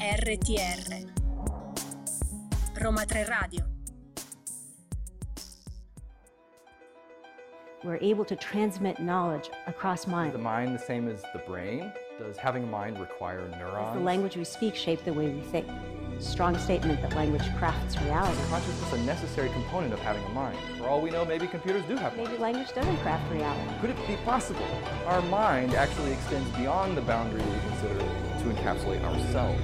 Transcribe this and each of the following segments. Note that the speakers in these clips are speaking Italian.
RTR Roma 3 Radio We're able to transmit knowledge across Is the mind. mind the same as the brain? Does having a mind require neurons? Does the language we speak shape the way we think? Strong statement that language crafts reality. Consciousness a necessary component of having a mind. For all we know, maybe computers do have Maybe minds. language doesn't craft reality. Could it be possible our mind actually extends beyond the boundary we consider to encapsulate ourselves?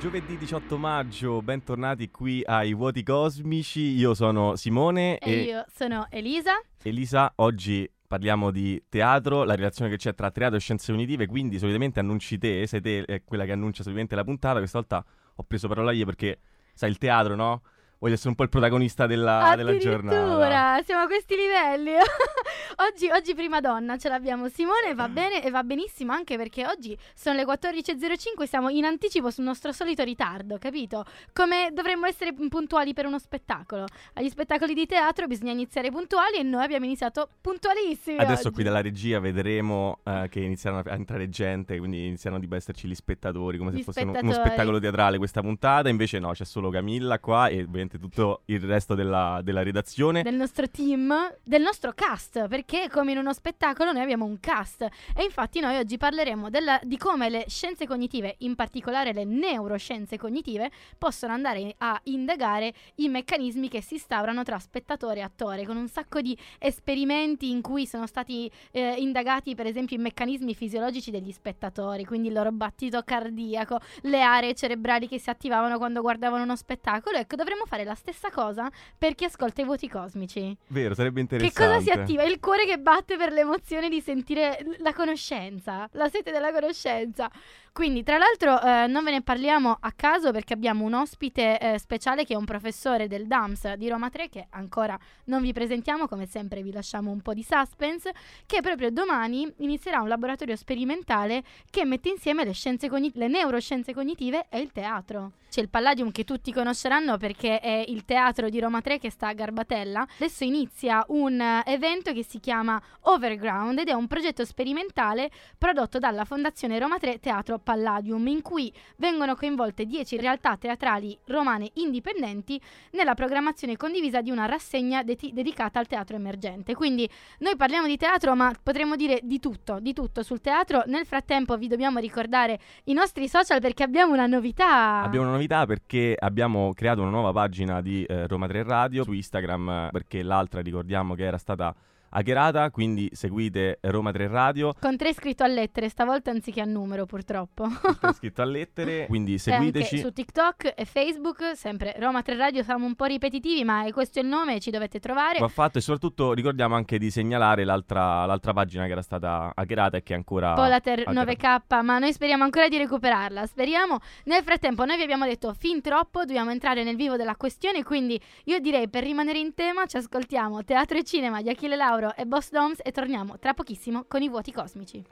Giovedì 18 maggio, bentornati qui ai Vuoti Cosmici. Io sono Simone E e io sono Elisa. Elisa. Oggi parliamo di teatro, la relazione che c'è tra teatro e scienze cognitive. Quindi, solitamente annunci te, sei te quella che annuncia solitamente la puntata. Questa volta ho preso parola io perché, sai, il teatro, no? Voglio essere un po' il protagonista della, della giornata. Addirittura, siamo a questi livelli. oggi, oggi prima donna ce l'abbiamo. Simone va bene e va benissimo anche perché oggi sono le 14.05, siamo in anticipo sul nostro solito ritardo, capito? Come dovremmo essere puntuali per uno spettacolo. Agli spettacoli di teatro bisogna iniziare puntuali e noi abbiamo iniziato puntualissimi. Adesso oggi. qui dalla regia vedremo eh, che iniziano a entrare gente, quindi iniziano tipo a esserci gli spettatori, come Gli se fosse uno- spettacolo teatrale questa puntata. Invece no, c'è solo Camilla qua e ovviamente tutto il resto della, della redazione. del nostro team, del nostro cast, perché come in uno spettacolo noi abbiamo un cast e infatti noi oggi parleremo della- di come le scienze cognitive, in particolare le neuroscienze cognitive, possono andare a indagare i meccanismi che si instaurano tra spettatore e attore, con un sacco di esperimenti in cui sono stati eh, indagati per esempio i meccanismi fisiologici degli spettatori, quindi il loro battito cardiaco, le aree cerebrali che si attivavano quando guardavano uno spettacolo. Ecco, dovremmo fare la stessa cosa per chi ascolta i voti cosmici. Vero, sarebbe Che interessante. cosa si attiva? Il cuore che batte per l'emozione di sentire la conoscenza, la sete della conoscenza. Quindi, tra l'altro, eh, non ve ne parliamo a caso perché abbiamo un ospite eh, speciale che è un professore del DAMS di Roma 3 che ancora non vi presentiamo, come sempre vi lasciamo un po' di suspense, che proprio domani inizierà un laboratorio sperimentale che mette insieme le, scienze cogni- le neuroscienze cognitive e il teatro. C'è il Palladium che tutti conosceranno perché è il teatro di Roma 3 che sta a Garbatella. Adesso inizia un evento che si chiama Overground ed è un progetto sperimentale prodotto dalla Fondazione Roma 3 Teatro Palladium in cui vengono coinvolte 10 realtà teatrali romane indipendenti nella programmazione condivisa di una rassegna deti- dedicata al teatro emergente. Quindi noi parliamo di teatro ma potremmo dire di tutto, di tutto sul teatro. Nel frattempo vi dobbiamo ricordare i nostri social perché abbiamo una novità. Abbiamo una novità perché abbiamo creato una nuova pagina di eh, Roma 3 Radio su Instagram eh, perché l'altra ricordiamo che era stata hackerata, quindi seguite Roma 3 Radio, Con tre scritto a lettere, stavolta anziché a numero, purtroppo. tutto è scritto a lettere, quindi seguiteci. su TikTok e Facebook, sempre Roma 3 Radio, siamo un po' ripetitivi, ma è questo il nome, ci dovete trovare. Va fatto e soprattutto ricordiamo anche di segnalare l'altra, l'altra pagina che era stata hackerata e che è ancora Polater hackerata. 9K, ma noi speriamo ancora di recuperarla. Speriamo. Nel frattempo, noi vi abbiamo detto fin troppo, dobbiamo entrare nel vivo della questione. Quindi, io direi per rimanere in tema, ci ascoltiamo Teatro e Cinema di Achille Lauro e Boss Doms e torniamo tra pochissimo con i vuoti cosmici.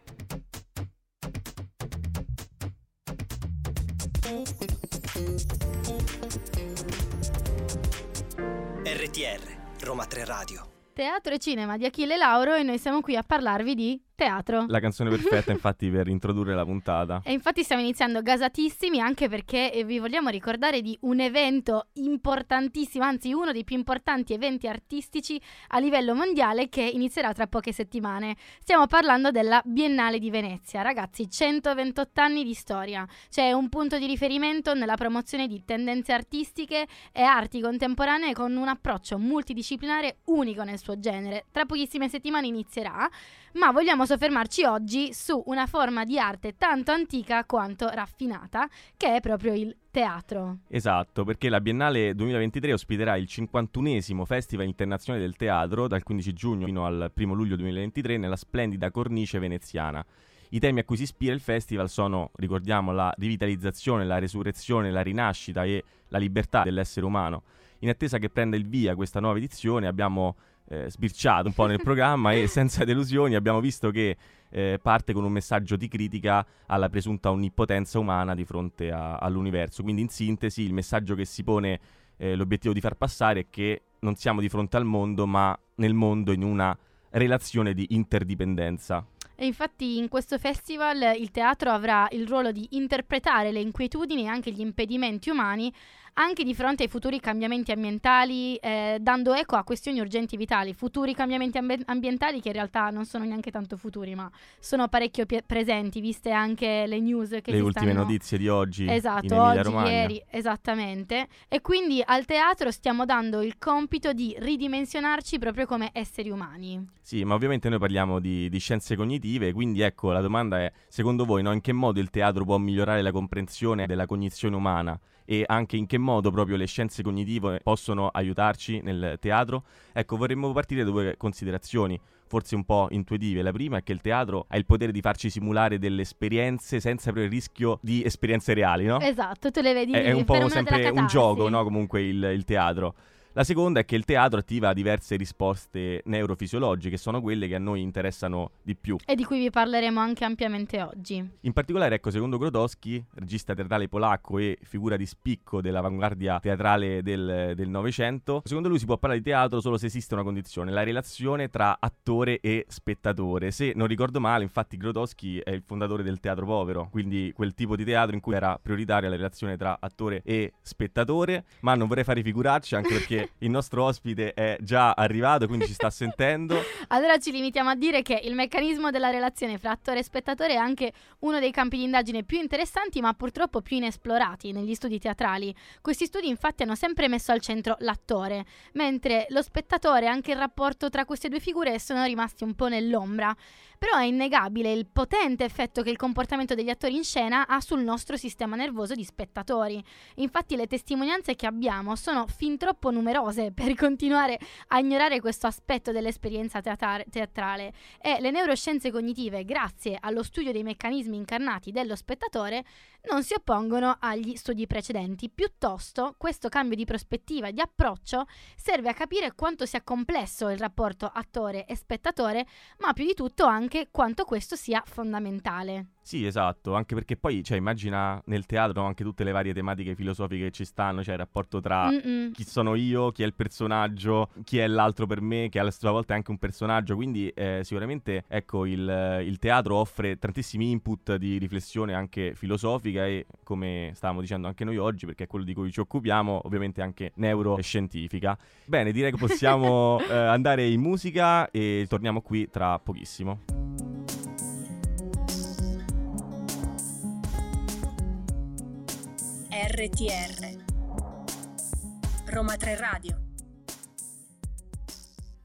RTR, Roma 3 Radio. Teatro e Cinema di Achille Lauro e noi siamo qui a parlarvi di teatro. La canzone perfetta infatti per introdurre la puntata. E infatti stiamo iniziando gasatissimi anche perché eh, vi vogliamo ricordare di un evento importantissimo, anzi uno dei più importanti eventi artistici a livello mondiale che inizierà tra poche settimane. Stiamo parlando della Biennale di Venezia. Ragazzi, 128 anni di storia. C'è un punto di riferimento nella promozione di tendenze artistiche e arti contemporanee con un approccio multidisciplinare unico nel suo genere. Tra pochissime settimane inizierà ma vogliamo soffermarci oggi su una forma di arte tanto antica quanto raffinata, che è proprio il teatro. Esatto, perché la Biennale 2023 ospiterà il 51esimo Festival Internazionale del Teatro dal 15 giugno fino al 1 luglio 2023 nella splendida cornice veneziana. I temi a cui si ispira il festival sono, ricordiamo, la rivitalizzazione, la resurrezione, la rinascita e la libertà dell'essere umano. In attesa che prenda il via questa nuova edizione abbiamo eh, sbirciato un po' nel programma e senza delusioni abbiamo visto che eh, parte con un messaggio di critica alla presunta onnipotenza umana di fronte a- all'universo. Quindi in sintesi il messaggio che si pone eh, l'obiettivo di far passare è che non siamo di fronte al mondo ma nel mondo in una relazione di interdipendenza. E infatti in questo festival il teatro avrà il ruolo di interpretare le inquietudini e anche gli impedimenti umani anche di fronte ai futuri cambiamenti ambientali, eh, dando eco a questioni urgenti vitali, futuri cambiamenti ambi- ambientali che in realtà non sono neanche tanto futuri, ma sono parecchio pie- presenti, viste anche le news che Le ultime stanno... notizie di oggi Esatto, oggi, ieri, esattamente. E quindi al teatro stiamo dando il compito di ridimensionarci proprio come esseri umani. Sì, ma ovviamente noi parliamo di, di scienze cognitive, quindi ecco la domanda è, secondo voi, no, in che modo il teatro può migliorare la comprensione della cognizione umana e anche in che modo proprio le scienze cognitive possono aiutarci nel teatro? Ecco, vorremmo partire da due considerazioni, forse un po' intuitive. La prima è che il teatro ha il potere di farci simulare delle esperienze senza avere il rischio di esperienze reali, no? Esatto, tu le vedi è, è un po' sempre un gioco, no? Comunque il, il teatro. La seconda è che il teatro attiva diverse risposte neurofisiologiche, sono quelle che a noi interessano di più. E di cui vi parleremo anche ampiamente oggi. In particolare, ecco, secondo Grotowski, regista teatrale polacco e figura di spicco dell'avanguardia teatrale del Novecento, secondo lui si può parlare di teatro solo se esiste una condizione, la relazione tra attore e spettatore. Se non ricordo male, infatti Grotowski è il fondatore del teatro povero, quindi quel tipo di teatro in cui era prioritaria la relazione tra attore e spettatore, ma non vorrei fare figuracce anche perché il nostro ospite è già arrivato, quindi ci sta sentendo. Allora ci limitiamo a dire che il meccanismo della relazione fra attore e spettatore è anche uno dei campi di indagine più interessanti ma purtroppo più inesplorati negli studi teatrali. Questi studi infatti hanno sempre messo al centro l'attore, mentre lo spettatore e anche il rapporto tra queste due figure sono rimasti un po' nell'ombra. Però è innegabile il potente effetto che il comportamento degli attori in scena ha sul nostro sistema nervoso di spettatori. Infatti le testimonianze che abbiamo sono fin troppo numerose per continuare a ignorare questo aspetto dell'esperienza teatra- teatrale. E le neuroscienze cognitive, grazie allo studio dei meccanismi incarnati dello spettatore, non si oppongono agli studi precedenti. Piuttosto, questo cambio di prospettiva e di approccio serve a capire quanto sia complesso il rapporto attore e spettatore, ma più di tutto anche quanto questo sia fondamentale. Sì, esatto, anche perché poi, cioè, immagina nel teatro anche tutte le varie tematiche filosofiche che ci stanno, cioè il rapporto tra Mm-mm. chi sono io, chi è il personaggio, chi è l'altro per me, che alla sua volta è anche un personaggio, quindi eh, sicuramente, ecco, il, il teatro offre tantissimi input di riflessione anche filosofica e, come stavamo dicendo anche noi oggi, perché è quello di cui ci occupiamo, ovviamente anche neuroscientifica. Bene, direi che possiamo eh, andare in musica e torniamo qui tra pochissimo. RTR Roma 3 Radio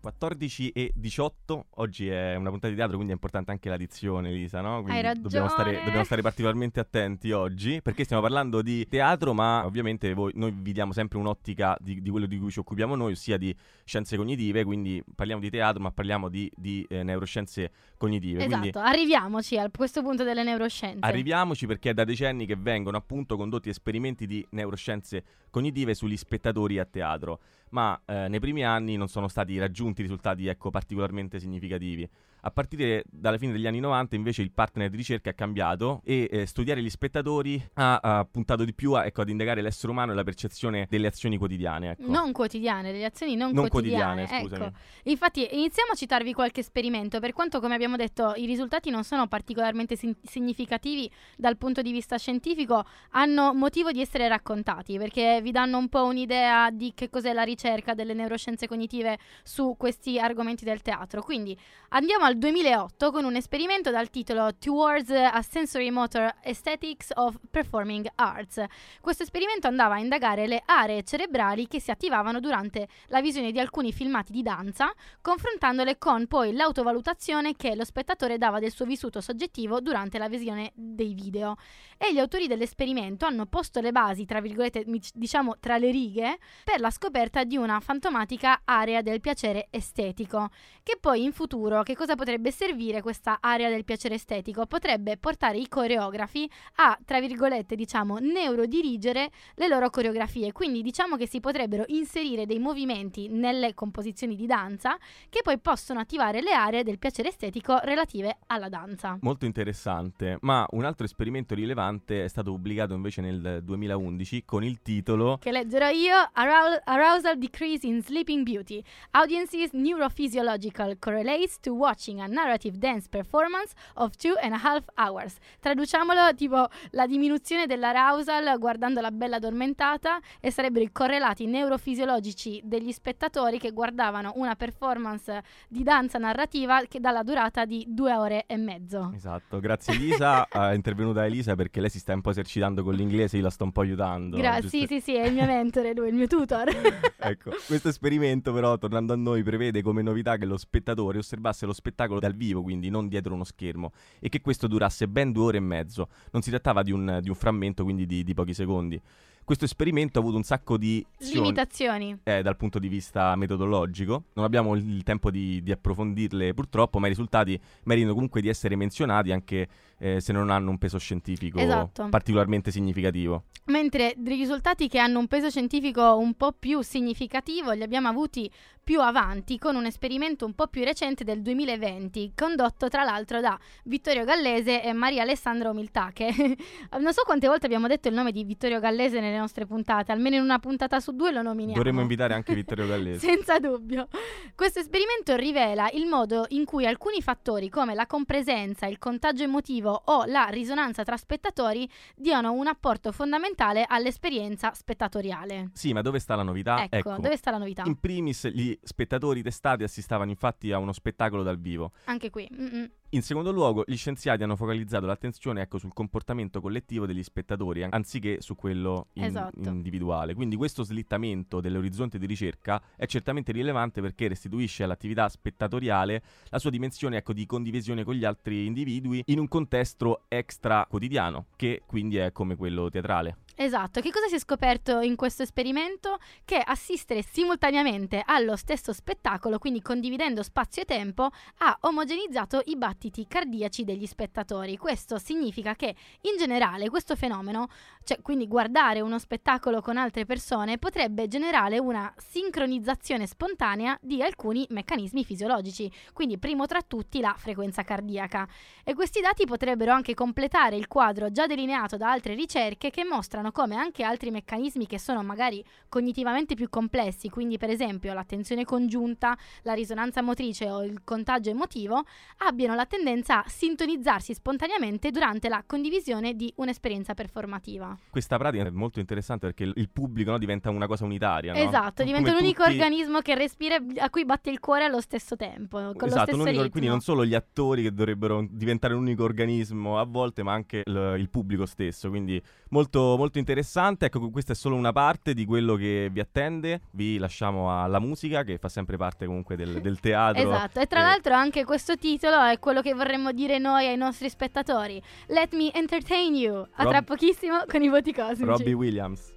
14 e 18, oggi è una puntata di teatro, quindi è importante anche la dizione, Lisa, no? Quindi Hai Dobbiamo stare, ragione. dobbiamo stare particolarmente attenti oggi, perché stiamo parlando di teatro, ma ovviamente voi- noi vi diamo sempre un'ottica di, di quello di cui ci occupiamo noi, ossia di scienze cognitive, quindi parliamo di teatro, ma parliamo di, di, eh, neuroscienze cognitive. Quindi Esatto, arriviamoci a questo punto delle neuroscienze. Arriviamoci perché è da decenni che vengono appunto condotti esperimenti di neuroscienze cognitive sugli spettatori a teatro, ma eh, nei primi anni non sono stati raggiunti risultati ecco, particolarmente significativi. A partire dalla fine degli anni 90 invece il partner di ricerca è cambiato e eh, studiare gli spettatori ha, ha puntato di più a, ecco, ad indagare l'essere umano e la percezione delle azioni quotidiane. Ecco. Non quotidiane, delle azioni non, Non quotidiane, Ecco. scusami. Infatti, iniziamo a citarvi qualche esperimento, per quanto, come abbiamo detto, i risultati non sono particolarmente sin- significativi dal punto di vista scientifico, hanno motivo di essere raccontati, perché vi danno un po' un'idea di che cos'è la ricerca delle neuroscienze cognitive su questi argomenti del teatro. Quindi andiamo al 2008 con un esperimento dal titolo Towards a Sensory Motor Aesthetics of Performing Arts. Questo esperimento andava a indagare le aree cerebrali che si attivavano durante la visione di alcuni filmati di danza, confrontandole con poi l'autovalutazione che lo spettatore dava del suo vissuto soggettivo durante la visione dei video. E gli autori dell'esperimento hanno posto le basi, tra virgolette, diciamo tra le righe, per la scoperta di una fantomatica area del piacere estetico, che poi in futuro che cosa potrebbe servire questa area del piacere estetico? Potrebbe portare i coreografi a, tra virgolette, diciamo, neurodirigere le loro coreografie. Quindi diciamo che si potrebbero inserire dei movimenti nelle composizioni di danza che poi possono attivare le aree del piacere estetico relative alla danza. Molto interessante, ma un altro esperimento rilevante è stato pubblicato invece nel 2011 con il titolo Che leggerò io, Arou- Arousal decrease in sleeping beauty. Audiences' neurophysiological correlates to watching a narrative dance performance of two and a half hours. Traduciamolo tipo la diminuzione dell'arousal guardando la bella addormentata e sarebbero i correlati neurofisiologici degli spettatori che guardavano una performance di danza narrativa che dalla durata di due ore e mezzo. Esatto, grazie Elisa, è intervenuta Elisa perché lei si sta un po' esercitando con l'inglese, io la sto un po' aiutando. Grazie, sì, sì, sì, è il mio mentore lui, il mio tutor. ecco, questo esperimento però, tornando a noi, prevede come novità che lo spettatore osservasse lo spettacolo dal vivo, quindi non dietro uno schermo, e che questo durasse ben due ore e mezzo. Non si trattava di un, di un frammento, quindi di, di pochi secondi questo esperimento ha avuto un sacco di limitazioni eh, dal punto di vista metodologico. Non abbiamo il tempo di, di, approfondirle purtroppo, ma i risultati meritano comunque di essere menzionati anche eh, se non hanno un peso scientifico esatto. particolarmente significativo. Mentre dei risultati che hanno un peso scientifico un po' più significativo li abbiamo avuti più avanti con un esperimento un po' più recente del 2020, condotto tra l'altro da Vittorio Gallese e Maria Alessandra Umiltà, che non so quante volte abbiamo detto il nome di Vittorio Gallese nelle nostre puntate, almeno in una puntata su due lo nominiamo. Dovremmo invitare anche Vittorio Gallese. Senza dubbio. Questo esperimento rivela il modo in cui alcuni fattori come la compresenza, il contagio emotivo o la risonanza tra spettatori diano un apporto fondamentale all'esperienza spettatoriale. Sì, ma dove sta la novità? Ecco, ecco. dove sta la novità? In primis gli spettatori testati assistavano infatti a uno spettacolo dal vivo. Anche qui. Mm-mm. In secondo luogo, gli scienziati hanno focalizzato l'attenzione ecco, sul comportamento collettivo degli spettatori, anziché su quello in- esatto. individuale. Quindi questo slittamento dell'orizzonte di ricerca è certamente rilevante perché restituisce all'attività spettatoriale la sua dimensione ecco, di condivisione con gli altri individui in un contesto extra quotidiano, che quindi è come quello teatrale. Esatto, che cosa si è scoperto in questo esperimento? Che assistere simultaneamente allo stesso spettacolo, quindi condividendo spazio e tempo, ha omogenizzato i battiti cardiaci degli spettatori. Questo significa che in generale questo fenomeno, cioè quindi guardare uno spettacolo con altre persone, potrebbe generare una sincronizzazione spontanea di alcuni meccanismi fisiologici, quindi primo tra tutti la frequenza cardiaca. E questi dati potrebbero anche completare il quadro già delineato da altre ricerche che mostrano come anche altri meccanismi che sono magari cognitivamente più complessi, quindi per esempio l'attenzione congiunta, la risonanza motrice o il contagio emotivo, abbiano la tendenza a sintonizzarsi spontaneamente durante la condivisione di un'esperienza performativa. Questa pratica è molto interessante perché il pubblico no, diventa una cosa unitaria. No? Esatto, diventa come un unico tutti... organismo che respira a cui batte il cuore allo stesso tempo. Con esatto, lo unico, quindi non solo gli attori che dovrebbero diventare un unico organismo a volte, ma anche il, il pubblico stesso. Quindi molto, molto interessante. Ecco, questa è solo una parte di quello che vi attende. Vi lasciamo alla musica che fa sempre parte comunque del, del teatro. esatto, e tra e... l'altro anche questo titolo è quello che vorremmo dire noi ai nostri spettatori. Let me entertain you. A Rob... tra pochissimo con i voti cosmici. Robbie Williams.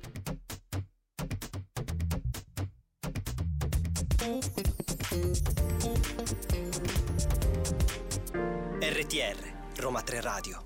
RTR Roma 3 Radio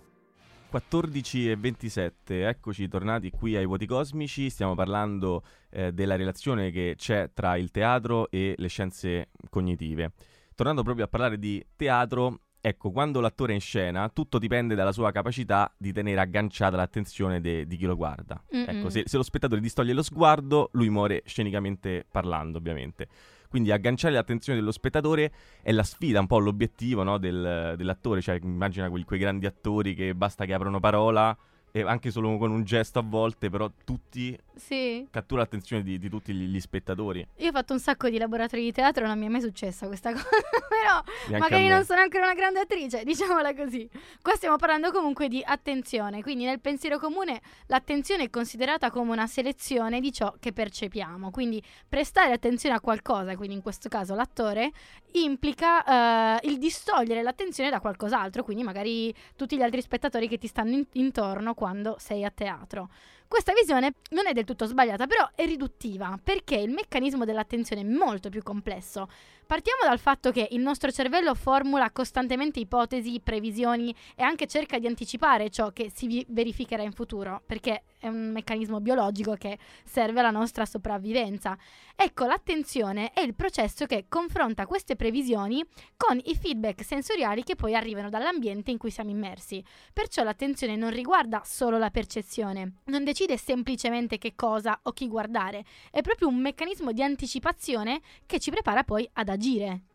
14 e 27, eccoci tornati qui ai Vuoti Cosmici, stiamo parlando eh, della relazione che c'è tra il teatro e le scienze cognitive. Tornando proprio a parlare di teatro, ecco, quando l'attore è in scena, tutto dipende dalla sua capacità di tenere agganciata l'attenzione de- di chi lo guarda. Mm-mm. Ecco, se, se lo spettatore distoglie lo sguardo, lui muore scenicamente parlando, ovviamente. Quindi agganciare l'attenzione dello spettatore è la sfida, un po' l'obiettivo no, del, dell'attore. Cioè, immagina quei, quei grandi attori che basta che aprono parola e anche solo con un gesto a volte, però tutti sì. cattura l'attenzione di, di tutti gli, gli, spettatori. Io ho fatto un sacco di laboratori di teatro, non mi è mai successa questa cosa, però Neanche magari non sono ancora una grande attrice, diciamola così. Qua stiamo parlando comunque di attenzione, quindi nel pensiero comune l'attenzione è considerata come una selezione di ciò che percepiamo, quindi prestare attenzione a qualcosa, quindi in questo caso l'attore, implica uh, il distogliere l'attenzione da qualcos'altro, quindi magari tutti gli altri spettatori che ti stanno in- intorno quando sei a teatro. Questa visione non è del tutto sbagliata, però è riduttiva, perché il meccanismo dell'attenzione è molto più complesso. Partiamo dal fatto che il nostro cervello formula costantemente ipotesi, previsioni e anche cerca di anticipare ciò che si verificherà in futuro, perché è un meccanismo biologico che serve alla nostra sopravvivenza. Ecco, l'attenzione è il processo che confronta queste previsioni con i feedback sensoriali che poi arrivano dall'ambiente in cui siamo immersi. Perciò l'attenzione non riguarda solo la percezione, non decide semplicemente che cosa o chi guardare, è proprio un meccanismo di anticipazione che ci prepara poi ad agire.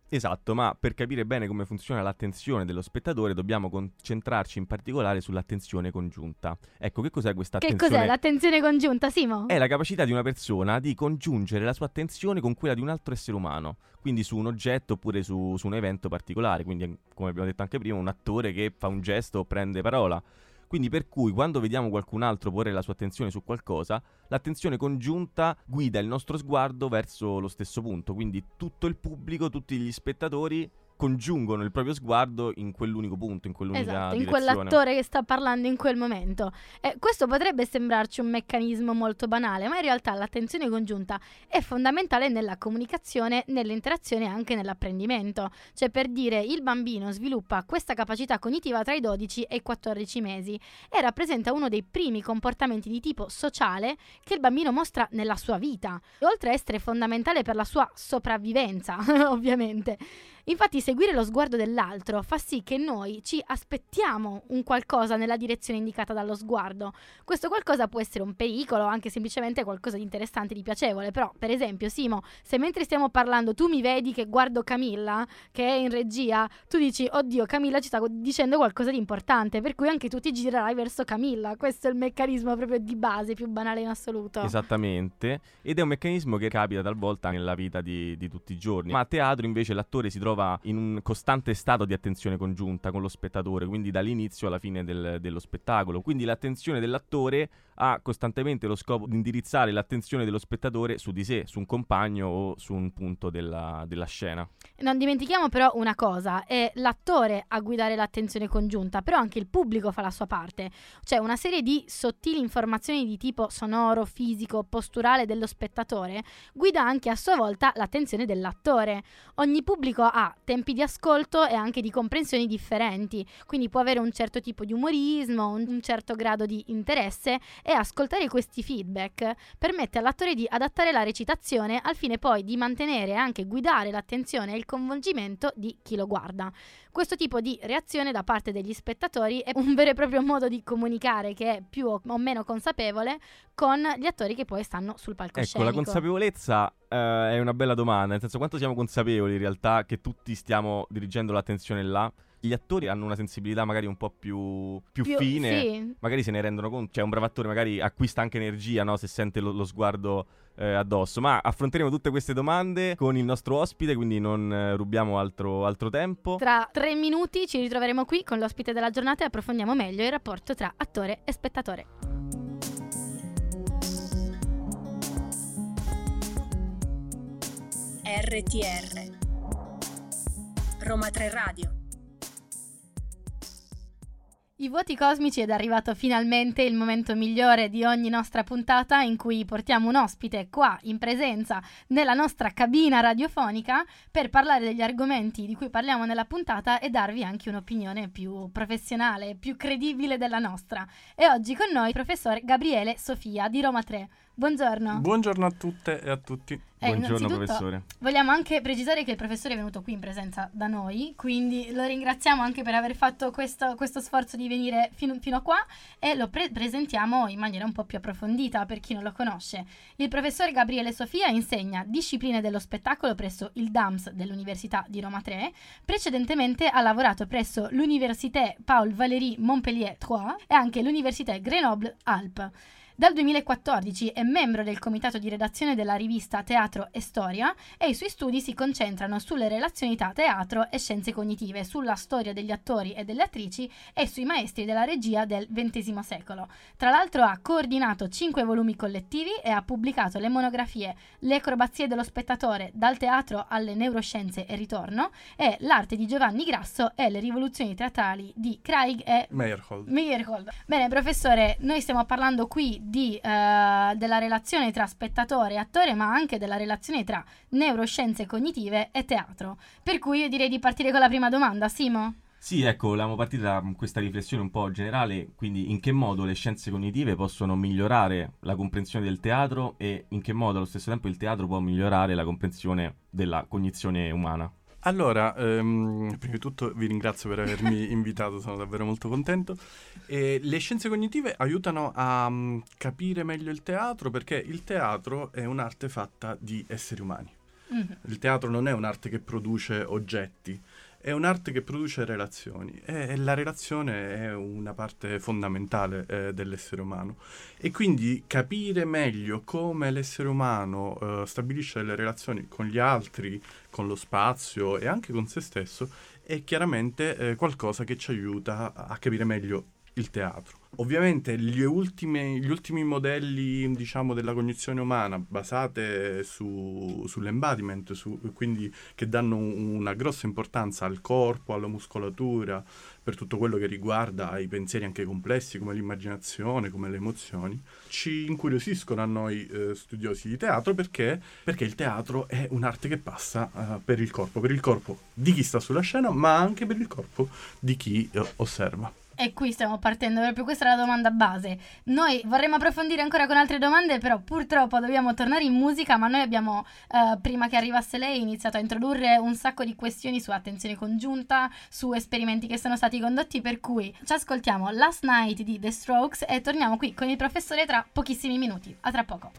Esatto, ma per capire bene come funziona l'attenzione dello spettatore dobbiamo concentrarci in particolare sull'attenzione congiunta. Ecco, che cos'è questa Che attenzione? cos'è l'attenzione congiunta, Simo? È la capacità di una persona di congiungere la sua attenzione con quella di un altro essere umano, quindi su un oggetto oppure su, su un evento particolare, quindi come abbiamo detto anche prima, un attore che fa un gesto o prende parola. Quindi per cui quando vediamo qualcun altro porre la sua attenzione su qualcosa, l'attenzione congiunta guida il nostro sguardo verso lo stesso punto, quindi tutto il pubblico, tutti gli spettatori congiungono il proprio sguardo in quell'unico punto, in quell'unica Esatto, in direzione. quell'attore che sta parlando in quel momento. E questo potrebbe sembrarci un meccanismo molto banale, ma in realtà l'attenzione congiunta è fondamentale nella comunicazione, nell'interazione e anche nell'apprendimento. Cioè, per dire, il bambino sviluppa questa capacità cognitiva tra i 12 e i 14 mesi e rappresenta uno dei primi comportamenti di tipo sociale che il bambino mostra nella sua vita, oltre a essere fondamentale per la sua sopravvivenza, ovviamente. Infatti seguire lo sguardo dell'altro fa sì che noi ci aspettiamo un qualcosa nella direzione indicata dallo sguardo. Questo qualcosa può essere un pericolo anche semplicemente qualcosa di interessante, di piacevole, però per esempio Simo, se mentre stiamo parlando tu mi vedi che guardo Camilla, che è in regia, tu dici oddio Camilla ci sta dicendo qualcosa di importante, per cui anche tu ti girerai verso Camilla. Questo è il meccanismo proprio di base, più banale in assoluto. Esattamente, ed è un meccanismo che capita talvolta nella vita di, di tutti i giorni. Ma a teatro invece l'attore si trova in un costante stato di attenzione congiunta con lo spettatore, quindi dall'inizio alla fine del- dello spettacolo. Quindi l'attenzione dell'attore ha costantemente lo scopo di indirizzare l'attenzione dello spettatore su di sé, su un compagno o su un punto della, della scena. Non dimentichiamo però una cosa, è l'attore a guidare l'attenzione congiunta, però anche il pubblico fa la sua parte. Cioè una serie di sottili informazioni di tipo sonoro, fisico, posturale dello spettatore guida anche a sua volta l'attenzione dell'attore. Ogni pubblico ha tempi di ascolto e anche di comprensioni differenti, quindi può avere un certo tipo di umorismo, un, un certo grado di interesse e ascoltare questi feedback permette all'attore di adattare la recitazione al fine poi di mantenere e anche guidare l'attenzione e il coinvolgimento di chi lo guarda. Questo tipo di reazione da parte degli spettatori è un vero e proprio modo di comunicare che è più o meno consapevole con gli attori che poi stanno sul Ecco, la palcoscenico. consapevolezza eh, è una bella domanda, nel senso quanto siamo consapevoli in realtà che tutti stiamo dirigendo l'attenzione là. Gli attori hanno una sensibilità magari un po' più, più, Più- fine, sì. magari se ne rendono conto, cioè un bravo attore magari acquista anche energia no? se sente lo, lo sguardo eh, addosso, ma affronteremo tutte queste domande con il nostro ospite, quindi non eh, rubiamo altro, altro tempo. Tra tre minuti ci ritroveremo qui con l'ospite della giornata e approfondiamo meglio il rapporto tra attore e spettatore. RTR Roma 3 Radio I voti cosmici ed è arrivato finalmente il momento migliore di ogni nostra puntata in cui portiamo un ospite qua in presenza nella nostra cabina radiofonica per parlare degli argomenti di cui parliamo nella puntata e darvi anche un'opinione più professionale, più credibile della nostra. E oggi con noi il professor Gabriele Sofia di Roma 3. Buongiorno. Buongiorno a tutte e a tutti. Eh, Buongiorno professore. Vogliamo anche precisare che il professore è venuto qui in presenza da noi, quindi lo ringraziamo anche per aver fatto questo, questo sforzo di venire fino, fino a qua e lo pre- presentiamo in maniera un po' più approfondita per chi non lo conosce. Il professore Gabriele Sofia insegna discipline dello spettacolo presso il DAMS dell'Università di Roma 3. Precedentemente ha lavorato presso l'Université Paul Valéry Montpellier 3 e anche l'Université Grenoble Alpes. Dal 2014 è membro del comitato di redazione della rivista Teatro e Storia e i suoi studi si concentrano sulle relazioni tra teatro e scienze cognitive, sulla storia degli attori e delle attrici e sui maestri della regia del XX secolo. Tra l'altro ha coordinato cinque volumi collettivi e ha pubblicato le monografie Le acrobazie dello spettatore dal teatro alle neuroscienze e ritorno e L'arte di Giovanni Grasso e le rivoluzioni teatrali di Craig e Meyerhold. Miracle. Bene, professore, noi stiamo parlando qui di, eh, della relazione tra spettatore e attore, ma anche della relazione tra neuroscienze cognitive e teatro. Per cui io direi di partire con la prima domanda, Simo. Sì, ecco, volevamo partire da questa riflessione un po' generale, quindi in che modo le scienze cognitive possono migliorare la comprensione del teatro e in che modo allo stesso tempo il teatro può migliorare la comprensione della cognizione umana. Allora, ehm, prima di tutto vi ringrazio per avermi invitato, sono davvero molto contento. E le scienze cognitive aiutano a um, capire meglio il teatro perché il teatro è un'arte fatta di esseri umani. Mm-hmm. Il teatro non è un'arte che produce oggetti, è un'arte che produce relazioni e la relazione è una parte fondamentale eh, dell'essere umano. E quindi capire meglio come l'essere umano eh, stabilisce delle relazioni con gli altri, con lo spazio e anche con se stesso è chiaramente eh, qualcosa che ci aiuta a capire meglio il teatro. Ovviamente gli ultimi, gli ultimi modelli diciamo, della cognizione umana basate su, sull'embodiment, su, quindi che danno una grossa importanza al corpo, alla muscolatura, per tutto quello che riguarda i pensieri anche complessi come l'immaginazione, come le emozioni, ci incuriosiscono a noi eh, studiosi di teatro perché, perché, il teatro è un'arte che passa uh, per il corpo, per il corpo di chi sta sulla scena, ma anche per il corpo di chi uh, osserva. E qui stiamo partendo, proprio questa è la domanda base. Noi vorremmo approfondire ancora con altre domande, però purtroppo dobbiamo tornare in musica, ma noi abbiamo, eh, prima che arrivasse lei, iniziato a introdurre un sacco di questioni su attenzione congiunta, su esperimenti che sono stati condotti, per cui ci ascoltiamo Last Night di The Strokes e torniamo qui con il professore tra pochissimi minuti. A tra poco.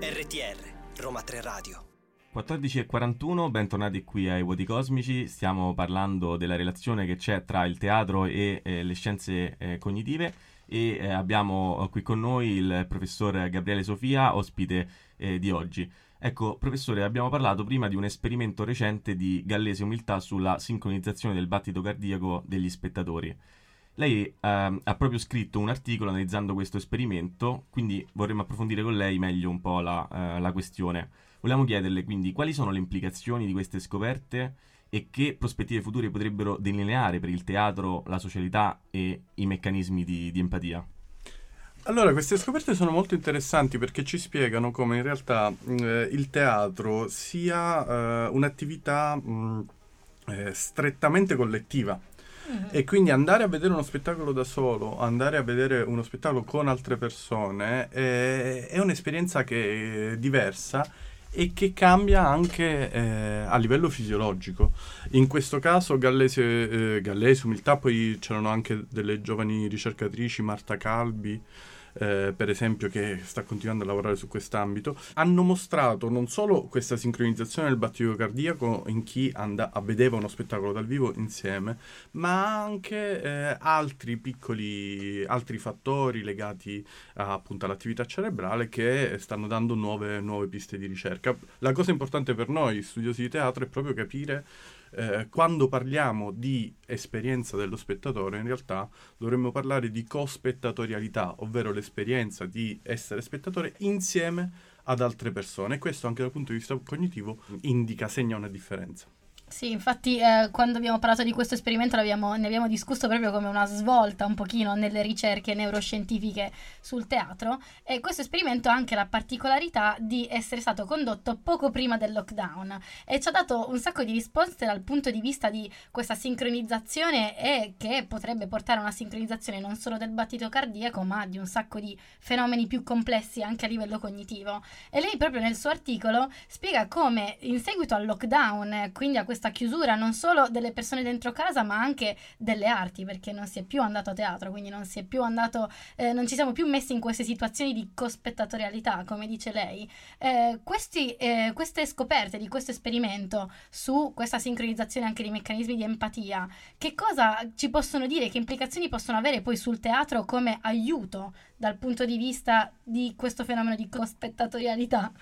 RTR Roma 3 Radio. 14.41, bentornati qui ai Vuoti Cosmici, stiamo parlando della relazione che c'è tra il teatro e eh, le scienze eh, cognitive e eh, abbiamo qui con noi il professor Gabriele Sofia, ospite eh, di oggi. Ecco, professore, abbiamo parlato prima di un esperimento recente di Gallese Umiltà sulla sincronizzazione del battito cardiaco degli spettatori. Lei eh, ha proprio scritto un articolo analizzando questo esperimento, quindi vorremmo approfondire con lei meglio un po' la, eh, la questione. Vogliamo chiederle quindi quali sono le implicazioni di queste scoperte e che prospettive future potrebbero delineare per il teatro, la socialità e i meccanismi di, di empatia. Allora, queste scoperte sono molto interessanti perché ci spiegano come in realtà eh, il teatro sia eh, un'attività mh, eh, strettamente collettiva E quindi andare a vedere uno spettacolo da solo, andare a vedere uno spettacolo con altre persone è, è un'esperienza che è diversa e che cambia anche eh, a livello fisiologico. In questo caso Gallese, eh, Gallese, Umiltà, poi c'erano anche delle giovani ricercatrici, Marta Calbi, eh, per esempio, che sta continuando a lavorare su quest'ambito, hanno mostrato non solo questa sincronizzazione del battito cardiaco in chi and- vedeva uno spettacolo dal vivo insieme, ma anche eh, altri piccoli altri fattori legati a, appunto all'attività cerebrale che stanno dando nuove, nuove piste di ricerca. La cosa importante per noi, studiosi di teatro, è proprio capire eh, quando parliamo di esperienza dello spettatore, in realtà dovremmo parlare di cospettatorialità, ovvero l'esperienza di essere spettatore insieme ad altre persone. E questo anche dal punto di vista cognitivo indica, segna una differenza. Sì, infatti eh, quando abbiamo parlato di questo esperimento ne abbiamo discusso proprio come una svolta un pochino nelle ricerche neuroscientifiche sul teatro e questo esperimento ha anche la particolarità di essere stato condotto poco prima del lockdown e ci ha dato un sacco di risposte dal punto di vista di questa sincronizzazione e che potrebbe portare a una sincronizzazione non solo del battito cardiaco ma di un sacco di fenomeni più complessi anche a livello cognitivo. E lei proprio nel suo articolo spiega come in seguito al lockdown, quindi a questo questa chiusura non solo delle persone dentro casa, ma anche delle arti, perché non si è più andato a teatro, quindi non si è più andato, eh, non ci siamo più messi in queste situazioni di cospettatorialità, come dice lei. Eh, questi, eh, queste scoperte di questo esperimento su questa sincronizzazione anche di meccanismi di empatia, che cosa ci possono dire, che implicazioni possono avere poi sul teatro come aiuto dal punto di vista di questo fenomeno di cospettatorialità?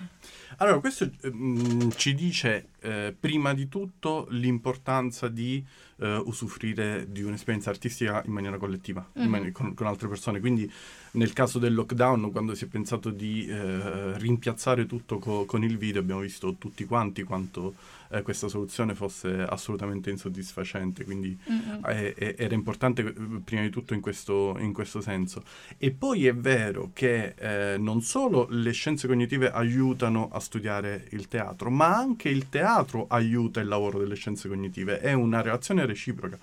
Allora, questo mm, ci dice eh, prima di tutto l'importanza di eh, usufruire di un'esperienza artistica in maniera collettiva, mm-hmm. in man- con, con, altre persone. Quindi nel caso del lockdown, quando si è pensato di eh, rimpiazzare tutto co- con il video, abbiamo visto tutti quanti quanto eh, questa soluzione fosse assolutamente insoddisfacente, quindi mm-hmm. è, è, era importante eh, prima di tutto in questo, in questo, senso. E poi è vero che eh, non solo le scienze cognitive aiutano a studiare il teatro, ma anche il teatro aiuta il lavoro delle scienze cognitive, è una relazione reciproca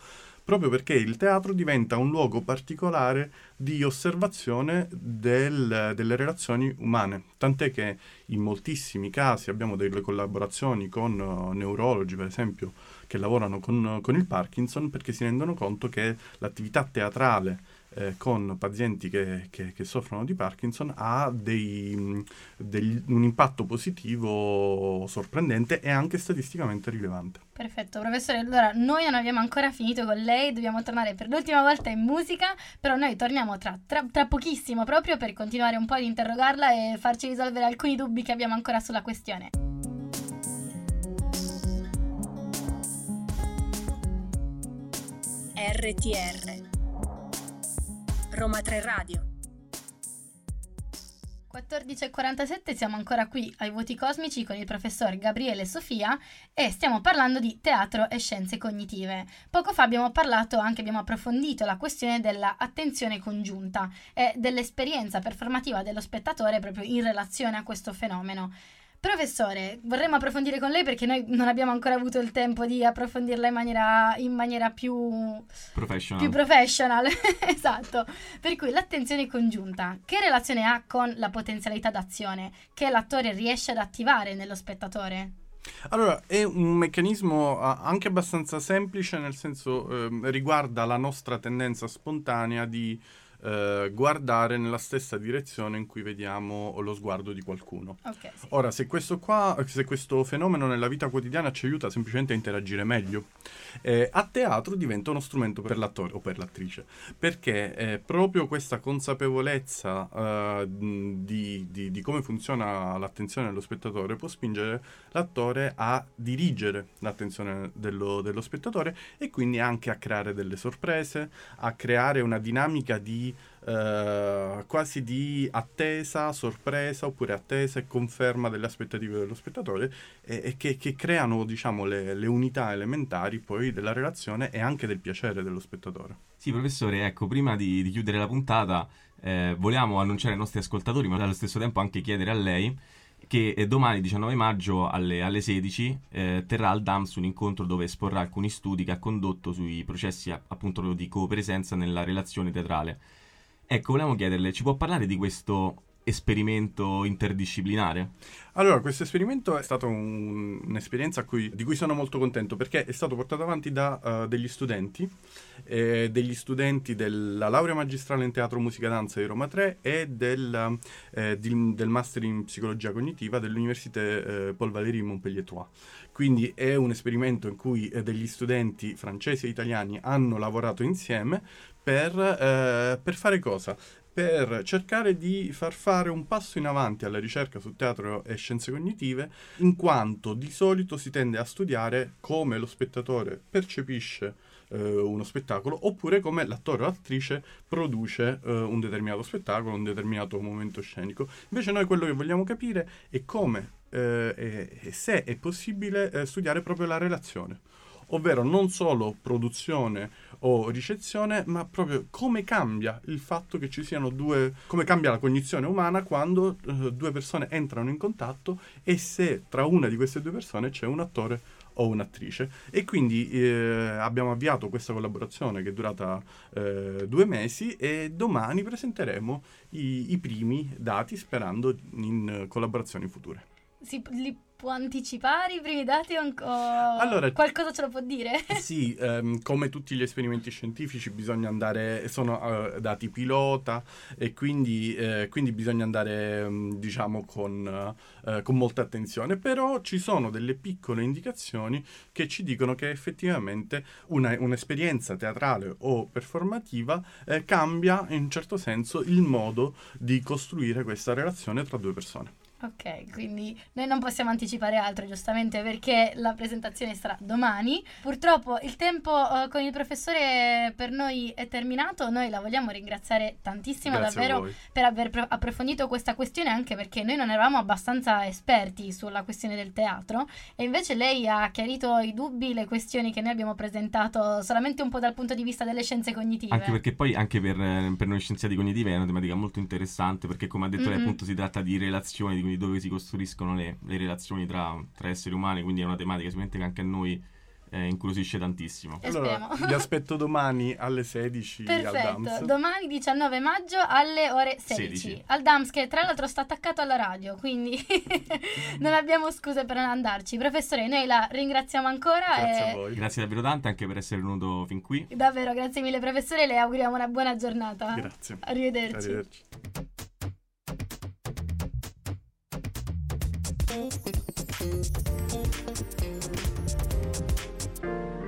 proprio perché il teatro diventa un luogo particolare di osservazione del- delle relazioni umane, tant'è che in moltissimi casi abbiamo delle collaborazioni con eh, neurologi, per esempio, che lavorano con, con il Parkinson perché si rendono conto che l'attività teatrale eh, con pazienti che, che- che soffrono di Parkinson ha dei, mh, degli- un impatto positivo sorprendente e anche statisticamente rilevante. Perfetto, professore. Allora, noi non abbiamo ancora finito con lei, dobbiamo tornare per l'ultima volta in musica, però noi torniamo tra, tra- tra pochissimo proprio per continuare un po' ad interrogarla e farci risolvere alcuni dubbi che abbiamo ancora sulla questione. RTR Roma 3 Radio 14.47 siamo ancora qui ai Voti Cosmici con il professor Gabriele Sofia e stiamo parlando di teatro e scienze cognitive. Poco fa abbiamo parlato, anche abbiamo approfondito la questione della attenzione congiunta e dell'esperienza performativa dello spettatore proprio in relazione a questo fenomeno. Professore, vorremmo approfondire con lei perché noi non abbiamo ancora avuto il tempo di approfondirla in maniera, in maniera più Professional. più professional, esatto. Per cui l'attenzione congiunta, che relazione ha con la potenzialità d'azione che l'attore riesce ad attivare nello spettatore? Allora, è un meccanismo anche abbastanza semplice, nel senso ehm, riguarda la nostra tendenza spontanea di eh, guardare nella stessa direzione in cui vediamo lo sguardo di qualcuno. Ok, sì. Ora, se questo, qua, se questo fenomeno nella vita quotidiana ci aiuta semplicemente a interagire meglio, eh, a teatro diventa uno strumento per l'attore o per l'attrice, perché eh, proprio questa consapevolezza eh, di, di- di come funziona l'attenzione dello spettatore può spingere l'attore a dirigere l'attenzione dello, dello spettatore e quindi anche a creare delle sorprese, a creare una dinamica di eh, quasi di attesa, sorpresa oppure attesa e conferma delle aspettative dello spettatore e, e che, che creano diciamo le, le unità elementari poi della relazione e anche del piacere dello spettatore. Sì, professore, ecco, prima di, di chiudere la puntata, eh, volevamo annunciare ai nostri ascoltatori, ma allo stesso tempo anche chiedere a lei che eh, domani, 19 maggio, alle, alle 16, eh, terrà al DAMS un incontro dove esporrà alcuni studi che ha condotto sui processi appunto di copresenza nella relazione teatrale. Ecco, volevamo chiederle, ci può parlare di questo esperimento interdisciplinare? Allora, questo esperimento è stato un- un'esperienza cui- di cui sono molto contento perché è stato portato avanti da eh, degli studenti, eh, degli studenti della laurea magistrale in teatro, musica, danza di Roma 3 e del, eh, di- del master in psicologia cognitiva dell'Università eh, Paul Valéry in Montpellier 3. Quindi è un esperimento in cui eh, degli studenti francesi e italiani hanno lavorato insieme per, eh, per fare cosa? Per cercare di far fare un passo in avanti alla ricerca su teatro e scienze cognitive, in quanto di solito si tende a studiare come lo spettatore percepisce eh, uno spettacolo oppure come l'attore o l'attrice produce eh, un determinato spettacolo, un determinato momento scenico. Invece noi quello che vogliamo capire è come eh, e, e se è possibile eh, studiare proprio la relazione, ovvero non solo produzione o ricezione, ma proprio come cambia il fatto che ci siano due, come cambia la cognizione umana quando eh, due persone entrano in contatto e se tra una di queste due persone c'è un attore o un'attrice e quindi eh, abbiamo avviato questa collaborazione che è durata eh, due mesi e domani presenteremo i, i primi dati sperando in collaborazioni future. Si, li può anticipare i primi dati o, Allora- qualcosa ce lo può dire? Sì, ehm, come tutti gli esperimenti scientifici bisogna andare, sono eh, dati pilota e quindi, eh, quindi bisogna andare ehm, diciamo con, eh, con molta attenzione, però ci sono delle piccole indicazioni che ci dicono che effettivamente una- un'esperienza teatrale o performativa eh, cambia in un certo senso il modo di costruire questa relazione tra due persone. Ok, quindi noi non possiamo anticipare altro, giustamente perché la presentazione sarà domani. Purtroppo il tempo eh, con il professore per noi è terminato. Noi la vogliamo ringraziare tantissimo Grazie davvero per aver pro- approfondito questa questione, anche perché noi non eravamo abbastanza esperti sulla questione del teatro. E invece lei ha chiarito i dubbi, le questioni che noi abbiamo presentato solamente un po' dal punto di vista delle scienze cognitive. Anche perché poi anche per, eh, per noi scienziati cognitivi è una tematica molto interessante perché come ha detto lei Mhm. appunto si tratta di relazioni, di quindi dove si costruiscono le, le relazioni tra, tra esseri umani, quindi è una tematica sicuramente che anche a noi eh, incuriosisce tantissimo. Allora, vi aspetto domani alle 16 al Perfetto, DAMS. domani 19 maggio alle ore 16, 16. al DAMS che tra l'altro sta attaccato alla radio, quindi non abbiamo scuse per non andarci. Professore, noi la ringraziamo ancora Grazie e a voi. Grazie davvero tante anche per essere venuto fin qui. davvero grazie mille professore, le auguriamo una buona giornata. Grazie. Arrivederci. Arrivederci.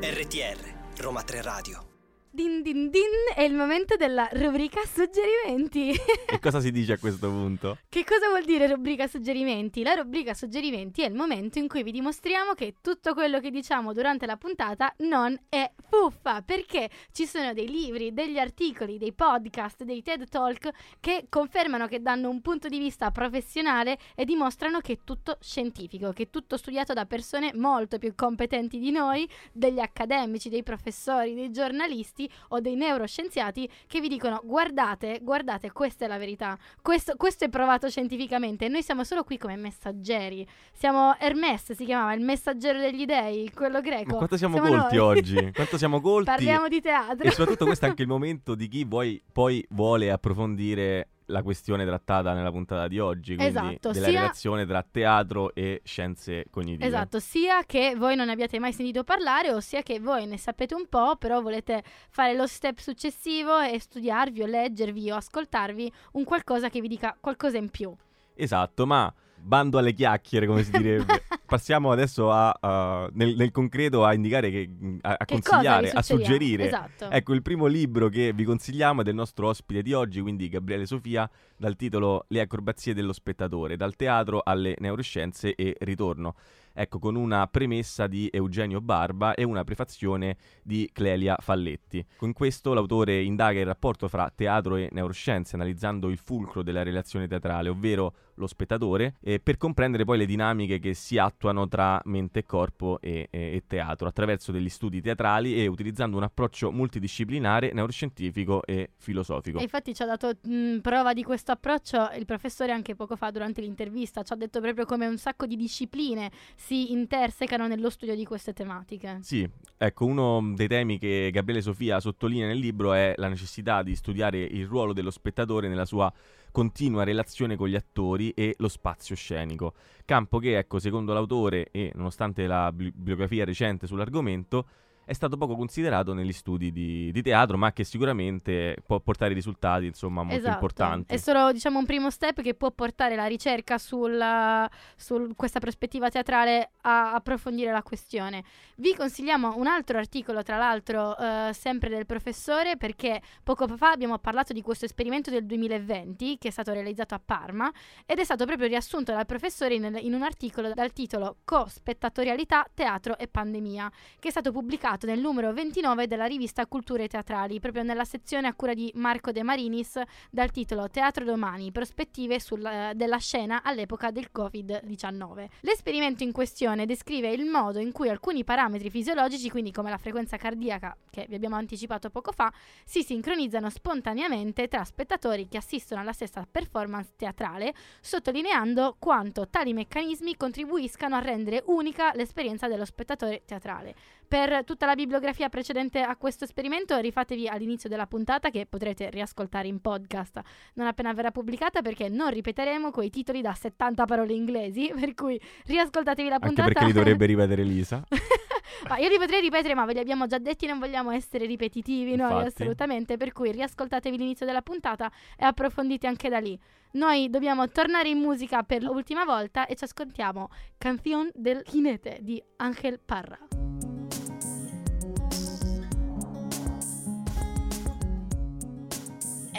RTR, Roma 3 Radio. Din din din, è il momento della rubrica suggerimenti. E cosa si dice a questo punto? Che cosa vuol dire rubrica suggerimenti? La rubrica suggerimenti è il momento in cui vi dimostriamo che tutto quello che diciamo durante la puntata non è fuffa, perché ci sono dei libri, degli articoli, dei podcast, dei TED Talk che confermano che danno un punto di vista professionale e dimostrano che è tutto scientifico, che è tutto studiato da persone molto più competenti di noi, degli accademici, dei professori, dei giornalisti o dei neuroscienziati che vi dicono guardate, guardate, questa è la verità, questo, questo è provato scientificamente e noi siamo solo qui come messaggeri. Siamo Hermes, si chiamava il messaggero degli dei, quello greco. Ma quanto siamo, Siamo colti noi. oggi? Quanto siamo colti? Parliamo di teatro. E soprattutto questo è anche il momento di chi vuoi- poi vuole approfondire la questione trattata nella puntata di oggi, quindi Esatto, della sia- relazione tra teatro e scienze cognitive. Esatto, sia che voi non abbiate mai sentito parlare, ossia che voi ne sapete un po', però volete fare lo step successivo e studiarvi o leggervi o ascoltarvi un qualcosa che vi dica qualcosa in più. Esatto, ma bando alle chiacchiere, come si direbbe. Passiamo adesso a, a- nel, nel concreto a indicare, che, a, a Che consigliare, a suggerire. Esatto. Ecco, il primo libro che vi consigliamo è del nostro ospite di oggi, quindi Gabriele Sofia, dal titolo Le acrobazie dello spettatore, dal teatro alle neuroscienze e ritorno. Ecco, con una premessa di Eugenio Barba e una prefazione di Clelia Falletti. Con questo l'autore indaga il rapporto fra teatro e neuroscienze, analizzando il fulcro della relazione teatrale, ovvero lo spettatore, eh, per comprendere poi le dinamiche che si attuano tra mente e corpo e, e- e teatro, attraverso degli studi teatrali e utilizzando un approccio multidisciplinare, neuroscientifico e filosofico. E infatti ci ha dato mh, prova di questo approccio il professore anche poco fa durante l'intervista, ci ha detto proprio come un sacco di discipline si intersecano nello studio di queste tematiche. Sì, ecco, uno dei temi che Gabriele Sofia sottolinea nel libro è la necessità di studiare il ruolo dello spettatore nella sua continua relazione con gli attori e lo spazio scenico. Campo che, ecco, secondo l'autore e nonostante la bi- bibliografia recente sull'argomento, è stato poco considerato negli studi di, di teatro, ma che sicuramente può portare risultati, insomma, molto Esatto. importanti. È solo diciamo un primo step che può portare la ricerca sulla- su questa prospettiva teatrale a approfondire la questione. Vi consigliamo un altro articolo, tra l'altro, eh, sempre del professore, perché poco fa abbiamo parlato di questo esperimento del 2020 che è stato realizzato a Parma ed è stato proprio riassunto dal professore in, in un articolo dal titolo Co-spettatorialità, teatro e pandemia, che è stato pubblicato nel numero 29 della rivista Culture Teatrali, proprio nella sezione a cura di Marco De Marinis dal titolo Teatro Domani, prospettive sul- eh, della scena all'epoca del Covid-19. L'esperimento in questione descrive il modo in cui alcuni parametri fisiologici, quindi come la frequenza cardiaca che vi abbiamo anticipato poco fa, si sincronizzano spontaneamente tra spettatori che assistono alla stessa performance teatrale, sottolineando quanto tali meccanismi contribuiscano a rendere unica l'esperienza dello spettatore teatrale. Per tutta la bibliografia precedente a questo esperimento rifatevi all'inizio della puntata che potrete riascoltare in podcast non appena verrà pubblicata perché non ripeteremo quei titoli da 70 parole inglesi, per cui riascoltatevi la Anche puntata. perché li dovrebbe ripetere Lisa. Ma io li potrei ripetere, ma ve li abbiamo già detti, non vogliamo essere ripetitivi noi Infatti. assolutamente, per cui riascoltatevi l'inizio della puntata e approfondite anche da lì. Noi dobbiamo tornare in musica per l'ultima volta e ci ascoltiamo Canción del Jinete di Ángel Parra.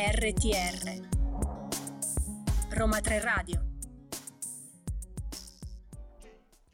RTR Roma 3 Radio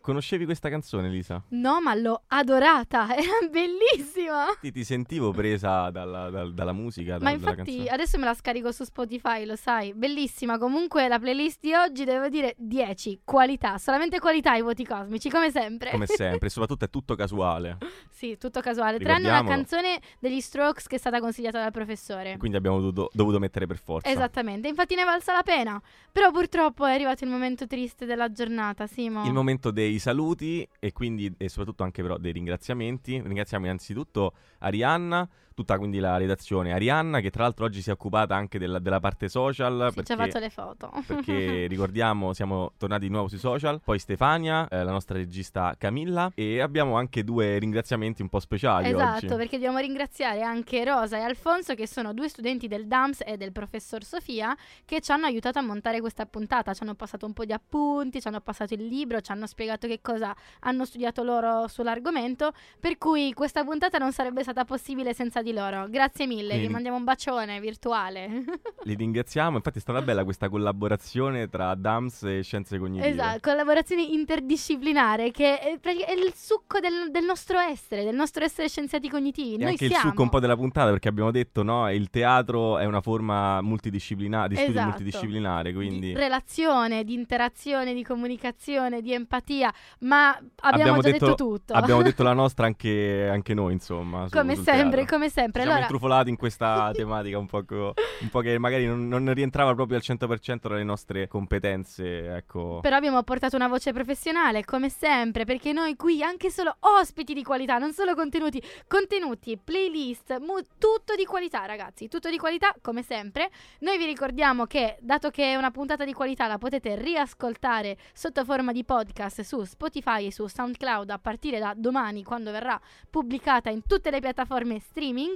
Conoscevi questa canzone, Lisa? No, ma l'ho adorata, era bellissima. Ti, ti sentivo presa dalla, dal- dalla musica, Ma dalla infatti adesso me la scarico su Spotify, lo sai. Bellissima. Comunque la playlist di oggi devo dire 10. Qualità, solamente qualità i voti cosmici, come sempre. Come sempre, e soprattutto è tutto casuale. sì, tutto casuale. Tranne una canzone degli Strokes che è stata consigliata dal professore. Quindi abbiamo dovuto, dovuto mettere per forza. Esattamente, infatti ne valsa la pena. Però purtroppo è arrivato il momento triste della giornata, Simo. Il momento dei dei saluti e quindi e soprattutto anche però dei ringraziamenti. Ringraziamo innanzitutto Arianna, tutta quindi la redazione. Arianna che tra l'altro oggi si è occupata anche della, della parte social. Sì, ci ha fatto le foto. perché ricordiamo siamo tornati di nuovo sui social. Poi Stefania, eh, la nostra regista Camilla e abbiamo anche due ringraziamenti un po' speciali Esatto, oggi. perché dobbiamo ringraziare anche Rosa e Alfonso che sono due studenti del DAMS e del professor Sofia che ci hanno aiutato a montare questa puntata, ci hanno passato un po' di appunti, ci hanno passato il libro, ci hanno spiegato che cosa hanno studiato loro sull'argomento, per cui questa puntata non sarebbe stata possibile senza di loro. Grazie mille, Quindi- vi mandiamo un bacione virtuale. Li ringraziamo, infatti è stata bella questa collaborazione tra DAMS e Scienze Cognitive. Esatto, collaborazione interdisciplinare che è, è il succo del, del nostro essere, del nostro essere scienziati cognitivi. E Noi anche siamo. il succo un po' della puntata perché abbiamo detto no, il teatro è una forma multidisciplinare, di studio Esatto. multidisciplinare, di quindi relazione, di interazione, di comunicazione, di empatia, ma abbiamo, già detto, tutto. abbiamo detto la nostra anche, anche noi, insomma. come sempre, teatro. come sempre. Ci siamo Allora, intrufolati in questa tematica un po', un po' che magari non, non rientrava proprio al 100% tra le nostre competenze, ecco. però abbiamo portato una voce professionale, come sempre, perché noi qui anche solo ospiti di qualità, non solo contenuti, contenuti, playlist, mu- tutto di qualità, ragazzi, tutto di qualità, come sempre. Noi vi ricordiamo che, dato che è una puntata di qualità, la potete riascoltare sotto forma di podcast su Spotify e su SoundCloud a partire da domani, quando verrà pubblicata in tutte le piattaforme streaming.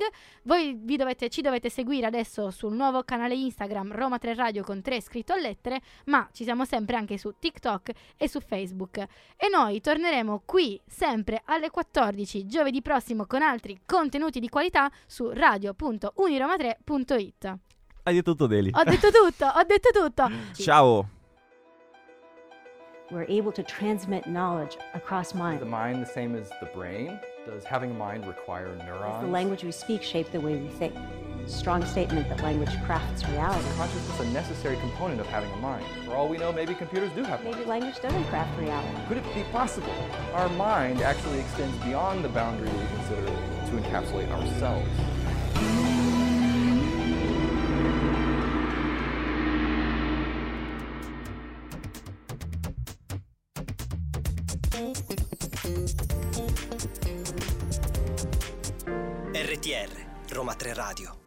Voi vi dovete, ci dovete seguire adesso sul nuovo canale Instagram Roma 3 Radio con 3 scritto a lettere, ma ci siamo sempre anche su TikTok e su Facebook. E noi torneremo qui sempre alle 14 giovedì prossimo con altri contenuti di qualità su radio.uniroma3.it. Hai detto tutto, Deli. Ho detto tutto, ho detto tutto. Ciao. We're able to transmit knowledge across Is the mind. mind the same as the brain? Does having a mind require Does neurons? the language we speak shape the way we think? Strong statement that language crafts reality. Is consciousness a necessary component of having a mind? For all we know, maybe computers do have Maybe minds. language doesn't craft reality. Could it be possible? Our mind actually extends beyond the boundary we consider to encapsulate ourselves. RTR, Roma 3 Radio.